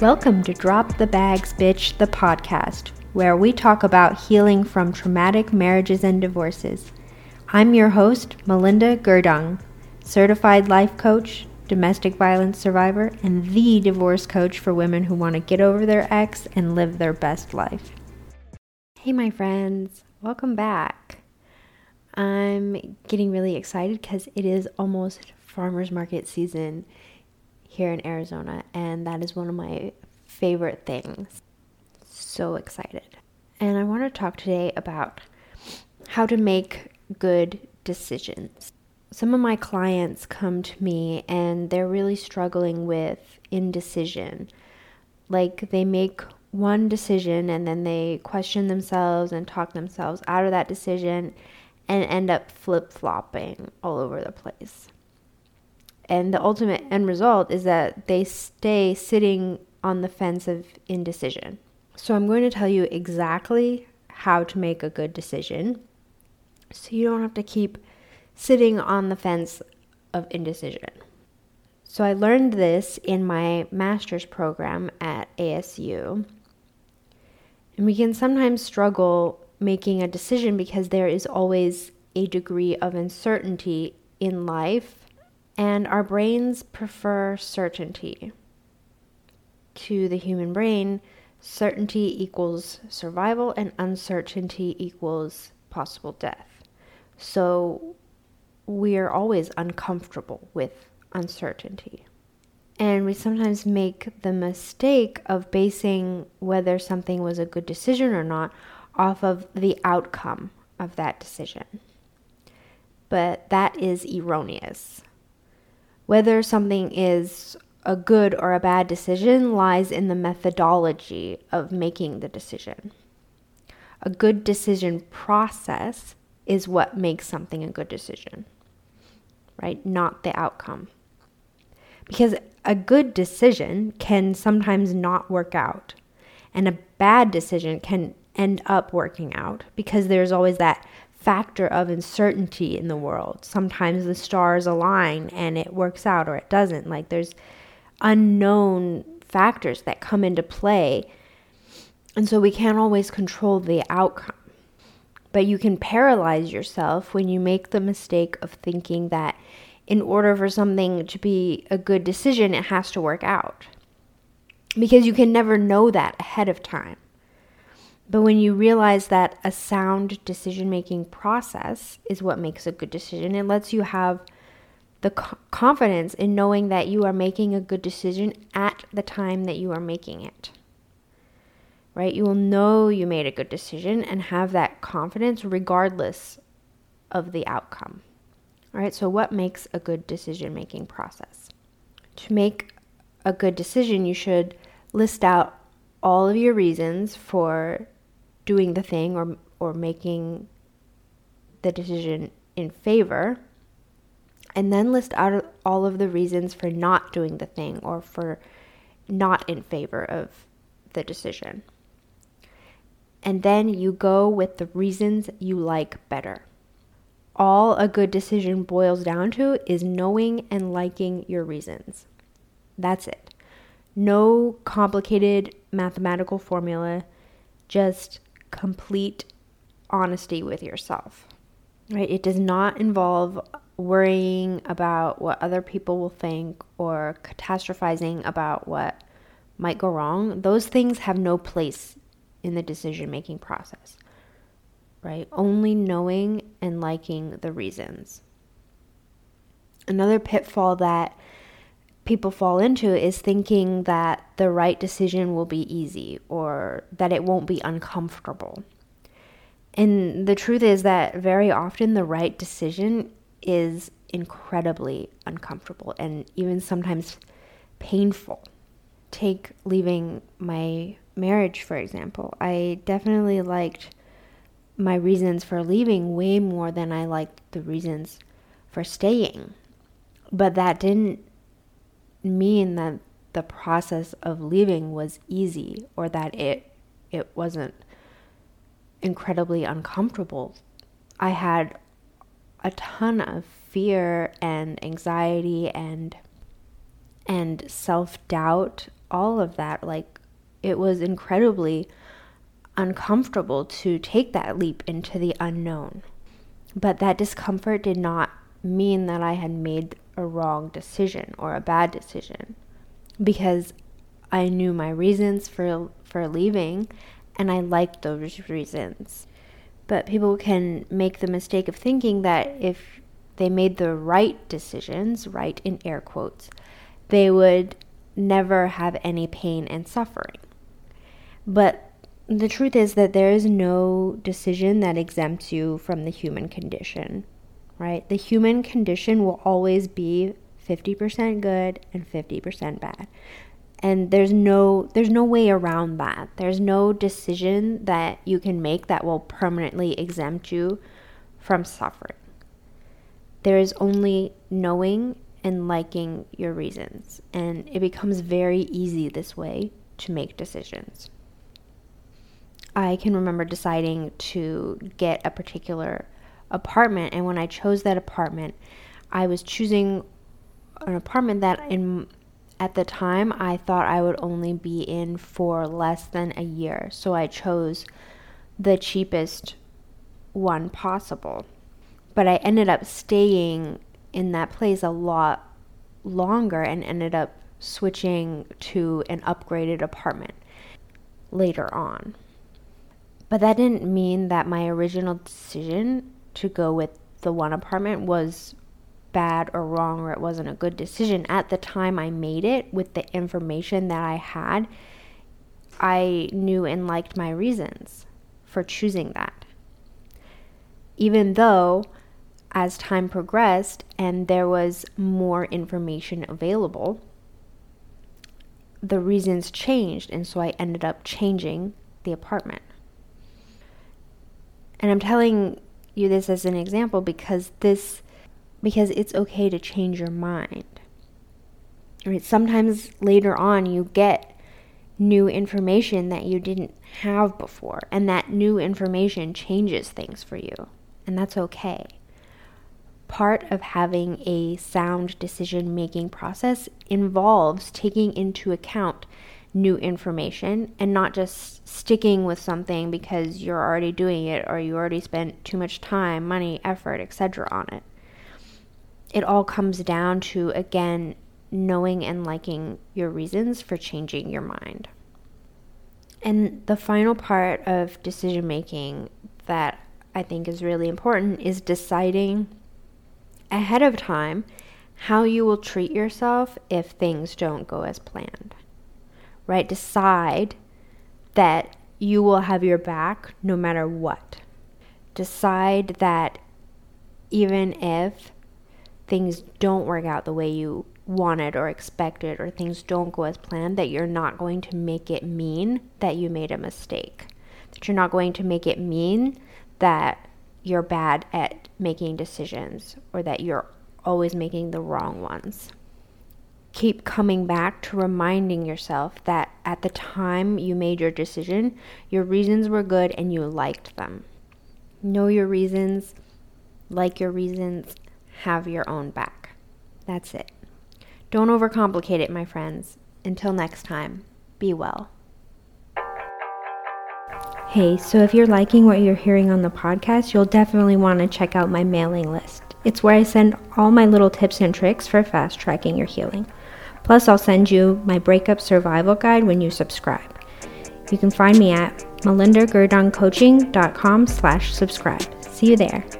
Welcome to Drop the Bags Bitch, the podcast, where we talk about healing from traumatic marriages and divorces. I'm your host, Melinda Gerdung, certified life coach, domestic violence survivor, and the divorce coach for women who want to get over their ex and live their best life. Hey, my friends, welcome back. I'm getting really excited because it is almost farmers market season here in Arizona, and that is one of my favorite things. So excited. And I want to talk today about how to make good decisions. Some of my clients come to me and they're really struggling with indecision. Like they make one decision and then they question themselves and talk themselves out of that decision and end up flip flopping all over the place. And the ultimate end result is that they stay sitting on the fence of indecision. So, I'm going to tell you exactly how to make a good decision so you don't have to keep sitting on the fence of indecision. So, I learned this in my master's program at ASU. And we can sometimes struggle making a decision because there is always a degree of uncertainty in life, and our brains prefer certainty. To the human brain, certainty equals survival, and uncertainty equals possible death. So we are always uncomfortable with uncertainty. And we sometimes make the mistake of basing whether something was a good decision or not off of the outcome of that decision. But that is erroneous. Whether something is a good or a bad decision lies in the methodology of making the decision. A good decision process is what makes something a good decision, right? Not the outcome. Because a good decision can sometimes not work out, and a bad decision can end up working out because there's always that factor of uncertainty in the world. Sometimes the stars align and it works out or it doesn't. Like there's unknown factors that come into play. And so we can't always control the outcome. But you can paralyze yourself when you make the mistake of thinking that in order for something to be a good decision, it has to work out. Because you can never know that ahead of time. But when you realize that a sound decision making process is what makes a good decision, it lets you have the co- confidence in knowing that you are making a good decision at the time that you are making it. Right? You will know you made a good decision and have that confidence regardless of the outcome. All right, so what makes a good decision making process? To make a good decision, you should list out all of your reasons for doing the thing or or making the decision in favor and then list out all of the reasons for not doing the thing or for not in favor of the decision. And then you go with the reasons you like better. All a good decision boils down to is knowing and liking your reasons. That's it. No complicated mathematical formula, just complete honesty with yourself. Right? It does not involve worrying about what other people will think or catastrophizing about what might go wrong. Those things have no place in the decision making process. Right? Only knowing and liking the reasons. Another pitfall that people fall into is thinking that the right decision will be easy or that it won't be uncomfortable. And the truth is that very often the right decision is incredibly uncomfortable and even sometimes painful. Take leaving my marriage, for example. I definitely liked my reasons for leaving way more than I liked the reasons for staying. But that didn't mean that the process of leaving was easy or that it it wasn't incredibly uncomfortable. I had a ton of fear and anxiety and and self-doubt all of that, like it was incredibly uncomfortable to take that leap into the unknown. But that discomfort did not mean that I had made a wrong decision or a bad decision because I knew my reasons for for leaving and I liked those reasons. But people can make the mistake of thinking that if they made the right decisions, right in air quotes, they would never have any pain and suffering. But the truth is that there is no decision that exempts you from the human condition, right? The human condition will always be 50% good and 50% bad. And there's no there's no way around that. There's no decision that you can make that will permanently exempt you from suffering. There is only knowing and liking your reasons, and it becomes very easy this way to make decisions. I can remember deciding to get a particular apartment, and when I chose that apartment, I was choosing an apartment that in at the time I thought I would only be in for less than a year. So I chose the cheapest one possible. But I ended up staying in that place a lot longer and ended up switching to an upgraded apartment later on. But that didn't mean that my original decision to go with the one apartment was bad or wrong or it wasn't a good decision. At the time I made it with the information that I had, I knew and liked my reasons for choosing that. Even though as time progressed and there was more information available, the reasons changed, and so I ended up changing the apartment. And I'm telling you this as an example because this because it's okay to change your mind. Right? Sometimes later on you get new information that you didn't have before and that new information changes things for you. And that's okay. Part of having a sound decision making process involves taking into account new information and not just sticking with something because you're already doing it or you already spent too much time, money, effort, etc. on it. It all comes down to, again, knowing and liking your reasons for changing your mind. And the final part of decision making that I think is really important is deciding ahead of time how you will treat yourself if things don't go as planned right? Decide that you will have your back no matter what. Decide that even if things don't work out the way you wanted or expected, or things don't go as planned, that you're not going to make it mean that you made a mistake. That you're not going to make it mean that you're bad at making decisions or that you're always making the wrong ones keep coming back to reminding yourself that at the time you made your decision, your reasons were good and you liked them. Know your reasons, like your reasons, have your own back. That's it. Don't overcomplicate it, my friends. Until next time, be well. Hey, so if you're liking what you're hearing on the podcast, you'll definitely want to check out my mailing list. It's where I send all my little tips and tricks for fast tracking your healing. Plus, I'll send you my breakup survival guide when you subscribe. You can find me at melindagerdungcoaching.com slash subscribe. See you there.